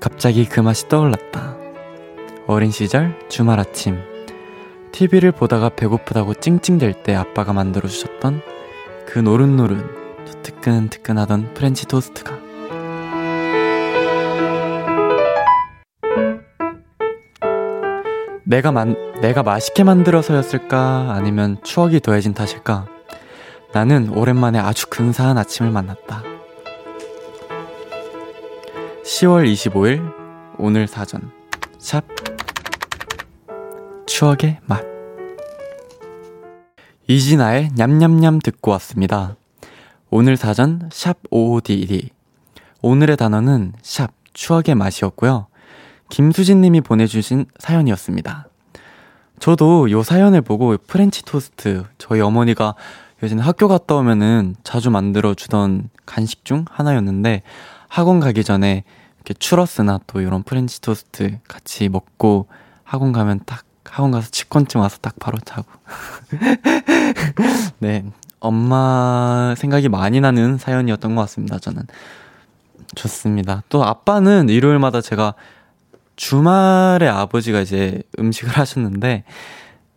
갑자기 그 맛이 떠올랐다. 어린 시절 주말 아침 TV를 보다가 배고프다고 찡찡댈 때 아빠가 만들어 주셨던 그 노릇노릇 뜨끈뜨끈하던 프렌치 토스트가 내가 만, 내가 맛있게 만들어서였을까? 아니면 추억이 더해진 탓일까? 나는 오랜만에 아주 근사한 아침을 만났다. 10월 25일, 오늘 사전. 샵. 추억의 맛. 이진아의 냠냠냠 듣고 왔습니다. 오늘 사전, 샵 55DD. 오늘의 단어는 샵, 추억의 맛이었고요. 김수진 님이 보내주신 사연이었습니다. 저도 요 사연을 보고 프렌치 토스트, 저희 어머니가 예전에 학교 갔다 오면은 자주 만들어 주던 간식 중 하나였는데 학원 가기 전에 이렇게 추러스나 또 이런 프렌치 토스트 같이 먹고 학원 가면 딱 학원 가서 치권쯤 와서 딱 바로 자고. 네. 엄마 생각이 많이 나는 사연이었던 것 같습니다, 저는. 좋습니다. 또 아빠는 일요일마다 제가 주말에 아버지가 이제 음식을 하셨는데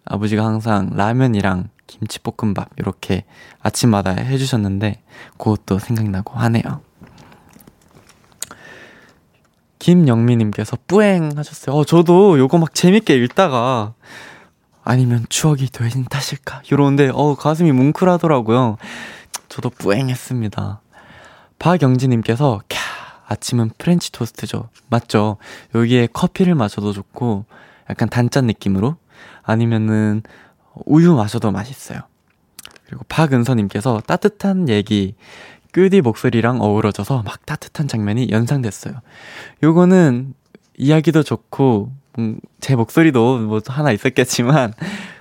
아버지가 항상 라면이랑 김치볶음밥 이렇게 아침마다 해주셨는데 그것도 생각나고 하네요. 김영미님께서 뿌앵 하셨어요. 어, 저도 요거 막 재밌게 읽다가 아니면 추억이 되진 탓일까? 이러는데 어, 가슴이 뭉클하더라고요. 저도 뿌앵 했습니다. 박영지님께서 캬 아침은 프렌치 토스트죠. 맞죠? 여기에 커피를 마셔도 좋고, 약간 단짠 느낌으로, 아니면은 우유 마셔도 맛있어요. 그리고 박은서님께서 따뜻한 얘기, 큐디 목소리랑 어우러져서 막 따뜻한 장면이 연상됐어요. 요거는 이야기도 좋고, 음, 제 목소리도 뭐 하나 있었겠지만,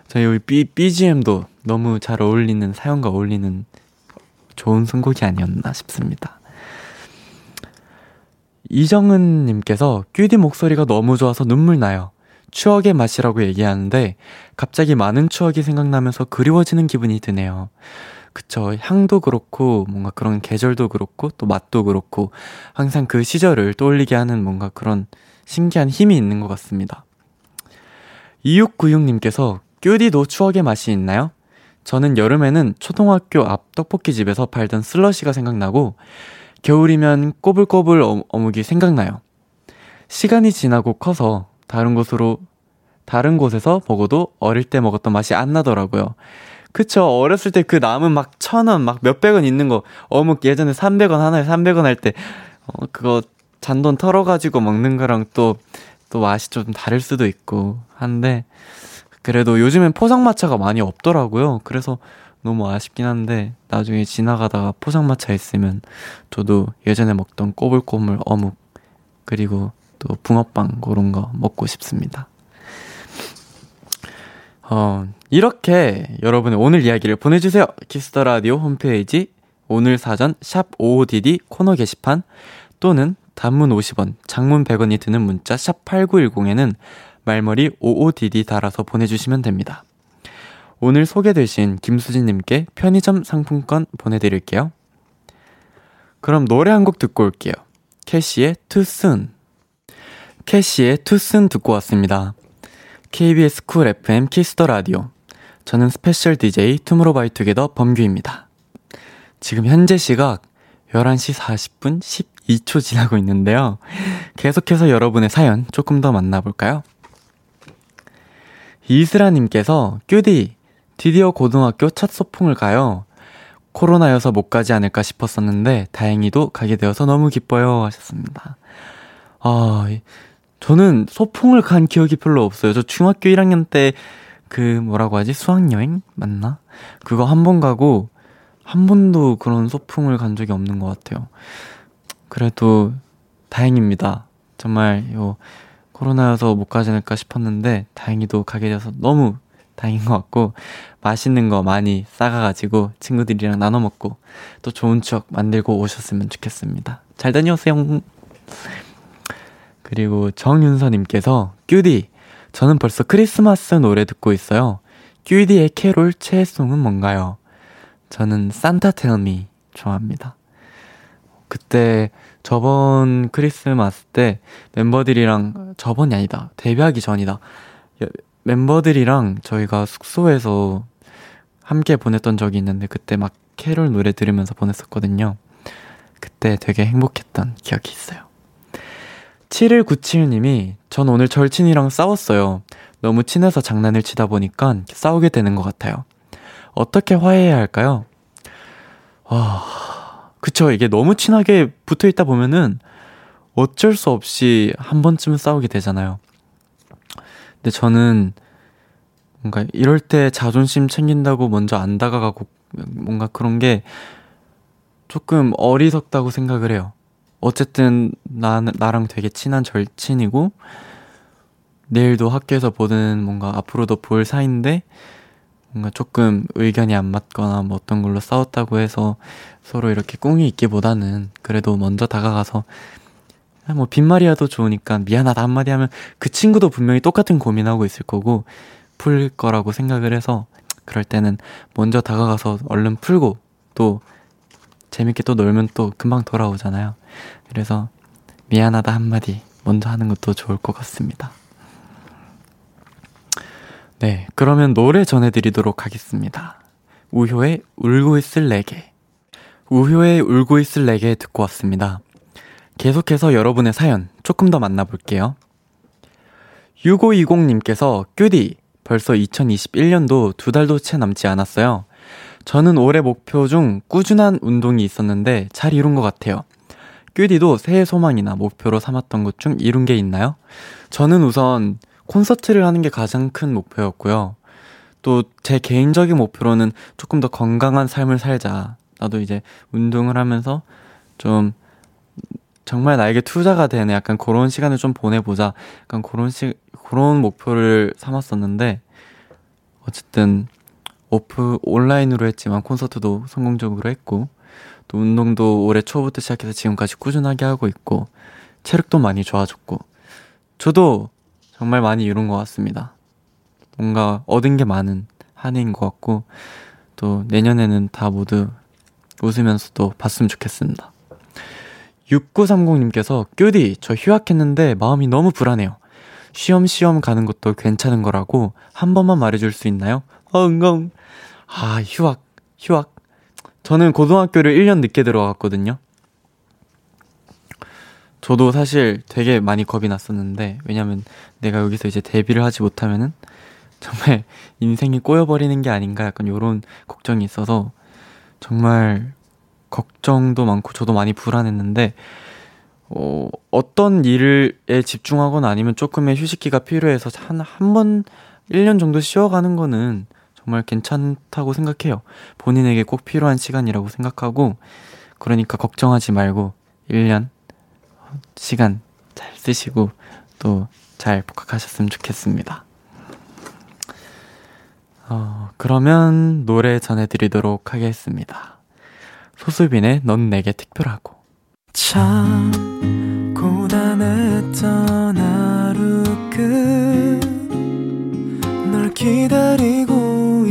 저희 B, BGM도 너무 잘 어울리는, 사연과 어울리는 좋은 선곡이 아니었나 싶습니다. 이정은님께서 큐디 목소리가 너무 좋아서 눈물 나요. 추억의 맛이라고 얘기하는데 갑자기 많은 추억이 생각나면서 그리워지는 기분이 드네요. 그쵸. 향도 그렇고 뭔가 그런 계절도 그렇고 또 맛도 그렇고 항상 그 시절을 떠올리게 하는 뭔가 그런 신기한 힘이 있는 것 같습니다. 2696님께서 큐디도 추억의 맛이 있나요? 저는 여름에는 초등학교 앞 떡볶이집에서 팔던 슬러시가 생각나고 겨울이면 꼬불꼬불 어묵이 생각나요. 시간이 지나고 커서 다른 곳으로 다른 곳에서 먹어도 어릴 때 먹었던 맛이 안 나더라고요. 그쵸. 어렸을 때 그 남은 막 천 원, 막 몇백 원 있는 거, 어묵 예전에 300원 하나에 300원 할 때, 어, 그거 잔돈 털어가지고 먹는 거랑 또, 또 맛이 좀 다를 수도 있고 한데, 그래도 요즘엔 포장마차가 많이 없더라고요. 그래서 너무 아쉽긴 한데, 나중에 지나가다가 포장마차 있으면 저도 예전에 먹던 꼬불꼬불 어묵, 그리고 또 붕어빵 그런 거 먹고 싶습니다. 어, 이렇게 여러분의 오늘 이야기를 보내주세요. 키스 더 라디오 홈페이지 오늘 사전 샵 55DD 코너 게시판 또는 단문 50원, 장문 100원이 드는 문자 샵 8910에는 말머리 55DD 달아서 보내주시면 됩니다. 오늘 소개되신 김수진님께 편의점 상품권 보내드릴게요. 그럼 노래 한 곡 듣고 올게요. 캐시의 Soon. 캐시의 Soon 듣고 왔습니다. KBS 쿨 FM 키스 더 라디오. 저는 스페셜 DJ 투모로바이투게더 범규입니다. 지금 현재 시각 11시 40분 12초 지나고 있는데요. 계속해서 여러분의 사연 조금 더 만나볼까요? 이슬아님께서, 큐디, 드디어 고등학교 첫 소풍을 가요. 코로나여서 못 가지 않을까 싶었었는데, 다행히도 가게 되어서 너무 기뻐요. 하셨습니다. 아, 저는 소풍을 간 기억이 별로 없어요. 저 중학교 1학년 때 그 뭐라고 하지? 수학여행? 맞나? 그거 한 번 가고 한 번도 그런 소풍을 간 적이 없는 것 같아요. 그래도 다행입니다. 정말 요 코로나여서 못 가지 않을까 싶었는데 다행히도 가게 돼서 너무 다행인 것 같고 맛있는 거 많이 싸가가지고 친구들이랑 나눠 먹고 또 좋은 추억 만들고 오셨으면 좋겠습니다. 잘 다녀오세요. 그리고 정윤서님께서 큐디 저는 벌써 크리스마스 노래 듣고 있어요. 큐디의 캐롤 최애송은 뭔가요? 저는 산타 텔미 좋아합니다. 그때 저번 크리스마스 때 멤버들이랑 저번이 아니다. 데뷔하기 전이다. 멤버들이랑 저희가 숙소에서 함께 보냈던 적이 있는데 그때 막 캐롤 노래 들으면서 보냈었거든요. 그때 되게 행복했던 기억이 있어요. 7197님이 전 오늘 절친이랑 싸웠어요. 너무 친해서 장난을 치다 보니까 싸우게 되는 것 같아요. 어떻게 화해해야 할까요? 아, 그쵸. 이게 너무 친하게 붙어 있다 보면은 어쩔 수 없이 한 번쯤은 싸우게 되잖아요. 근데 저는 뭔가 이럴 때 자존심 챙긴다고 먼저 안 다가가고 뭔가 그런 게 조금 어리석다고 생각을 해요. 어쨌든 나, 나랑 되게 친한 절친이고 내일도 학교에서 보는 뭔가 앞으로도 볼 사이인데 뭔가 조금 의견이 안 맞거나 뭐 어떤 걸로 싸웠다고 해서 서로 이렇게 꿍이 있기보다는 그래도 먼저 다가가서 뭐 빈말이라도 좋으니까 미안하다 한마디 하면 그 친구도 분명히 똑같은 고민하고 있을 거고 풀 거라고 생각을 해서 그럴 때는 먼저 다가가서 얼른 풀고 또 재밌게 또 놀면 또 금방 돌아오잖아요. 그래서 미안하다 한마디 먼저 하는 것도 좋을 것 같습니다. 네, 그러면 노래 전해드리도록 하겠습니다. 우효의 울고 있을 내게. 우효의 울고 있을 내게 듣고 왔습니다. 계속해서 여러분의 사연 조금 더 만나볼게요. 6520님께서 큐디 벌써 2021년도 두 달도 채 남지 않았어요. 저는 올해 목표 중 꾸준한 운동이 있었는데 잘 이룬 것 같아요. 큐디도 새해 소망이나 목표로 삼았던 것 중 이룬 게 있나요? 저는 우선 콘서트를 하는 게 가장 큰 목표였고요. 또 제 개인적인 목표로는 조금 더 건강한 삶을 살자. 나도 이제 운동을 하면서 좀 정말 나에게 투자가 되는 약간 그런 시간을 좀 보내보자. 약간 그런 시, 그런 목표를 삼았었는데, 어쨌든, 오프, 온라인으로 했지만 콘서트도 성공적으로 했고, 또 운동도 올해 초부터 시작해서 지금까지 꾸준하게 하고 있고, 체력도 많이 좋아졌고, 저도 정말 많이 이룬 것 같습니다. 뭔가 얻은 게 많은 한 해인 것 같고, 또 내년에는 다 모두 웃으면서 도 봤으면 좋겠습니다. 6930님께서, 큐디, 저 휴학했는데 마음이 너무 불안해요. 쉬엄쉬엄 가는 것도 괜찮은 거라고 한 번만 말해줄 수 있나요? 엉엉. 아, 휴학, 휴학. 저는 고등학교를 1년 늦게 들어갔거든요. 저도 사실 되게 많이 겁이 났었는데, 왜냐면 내가 여기서 이제 데뷔를 하지 못하면은 정말 인생이 꼬여버리는 게 아닌가 약간 요런 걱정이 있어서 정말 걱정도 많고 저도 많이 불안했는데, 어, 어떤 일에 집중하거나 아니면 조금의 휴식기가 필요해서 한, 한 번, 1년 정도 쉬어가는 거는 정말 괜찮다고 생각해요. 본인에게 꼭 필요한 시간이라고 생각하고, 그러니까 걱정하지 말고, 1년 시간 잘 쓰시고, 또 잘 복학하셨으면 좋겠습니다. 어, 그러면 노래 전해드리도록 하겠습니다. 소수빈의 넌 내게 특별하고. 참, 고단했던 하루 끝 널 기다리고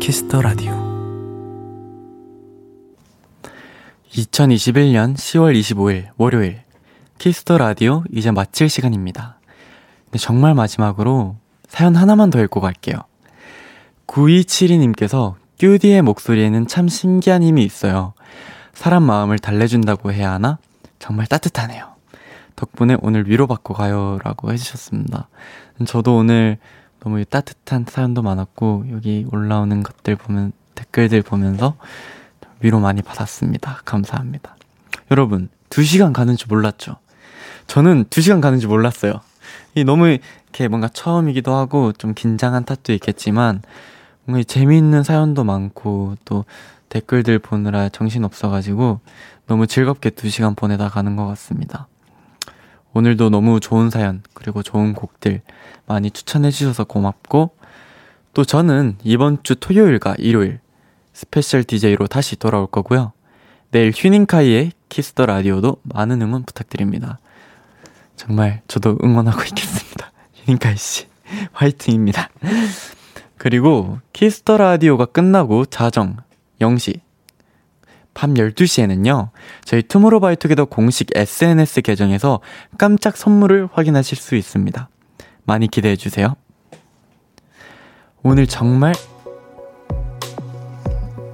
키스 더 라디오 2021년 10월 25일 월요일 키스 더 라디오 이제 마칠 시간입니다. 근데 정말 마지막으로 사연 하나만 더 읽고 갈게요. 9272님께서 큐디의 목소리에는 참 신기한 힘이 있어요. 사람 마음을 달래준다고 해야 하나? 정말 따뜻하네요. 덕분에 오늘 위로받고 가요. 라고 해주셨습니다. 저도 오늘 너무 따뜻한 사연도 많았고, 여기 올라오는 것들 보면, 댓글들 보면서 위로 많이 받았습니다. 감사합니다. 여러분, 2시간 가는 줄 몰랐죠? 저는 2시간 가는 줄 몰랐어요. 이 너무 이렇게 뭔가 처음이기도 하고 좀 긴장한 탓도 있겠지만, 뭔가 재미있는 사연도 많고 또 댓글들 보느라 정신 없어가지고 너무 즐겁게 두 시간 보내다 가는 것 같습니다. 오늘도 너무 좋은 사연 그리고 좋은 곡들 많이 추천해주셔서 고맙고 또 저는 이번 주 토요일과 일요일 special DJ로 다시 돌아올 거고요. 내일 휴닝카이의 키스 더 라디오도 많은 응원 부탁드립니다. 정말 저도 응원하고 있겠습니다. 휴닝카이 씨 화이팅입니다. 그리고 키스 더 라디오가 끝나고 자정 0시 밤 12시에는요, 저희 투모로우바이투게더 공식 SNS 계정에서 깜짝 선물을 확인하실 수 있습니다. 많이 기대해 주세요. 오늘 정말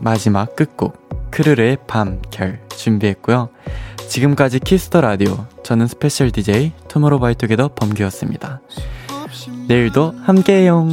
마지막 끝곡 크르르의 밤, 결 준비했고요. 지금까지 키스 더 라디오 저는 special DJ 투모로우바이투게더 범규였습니다. 내일도 함께해요.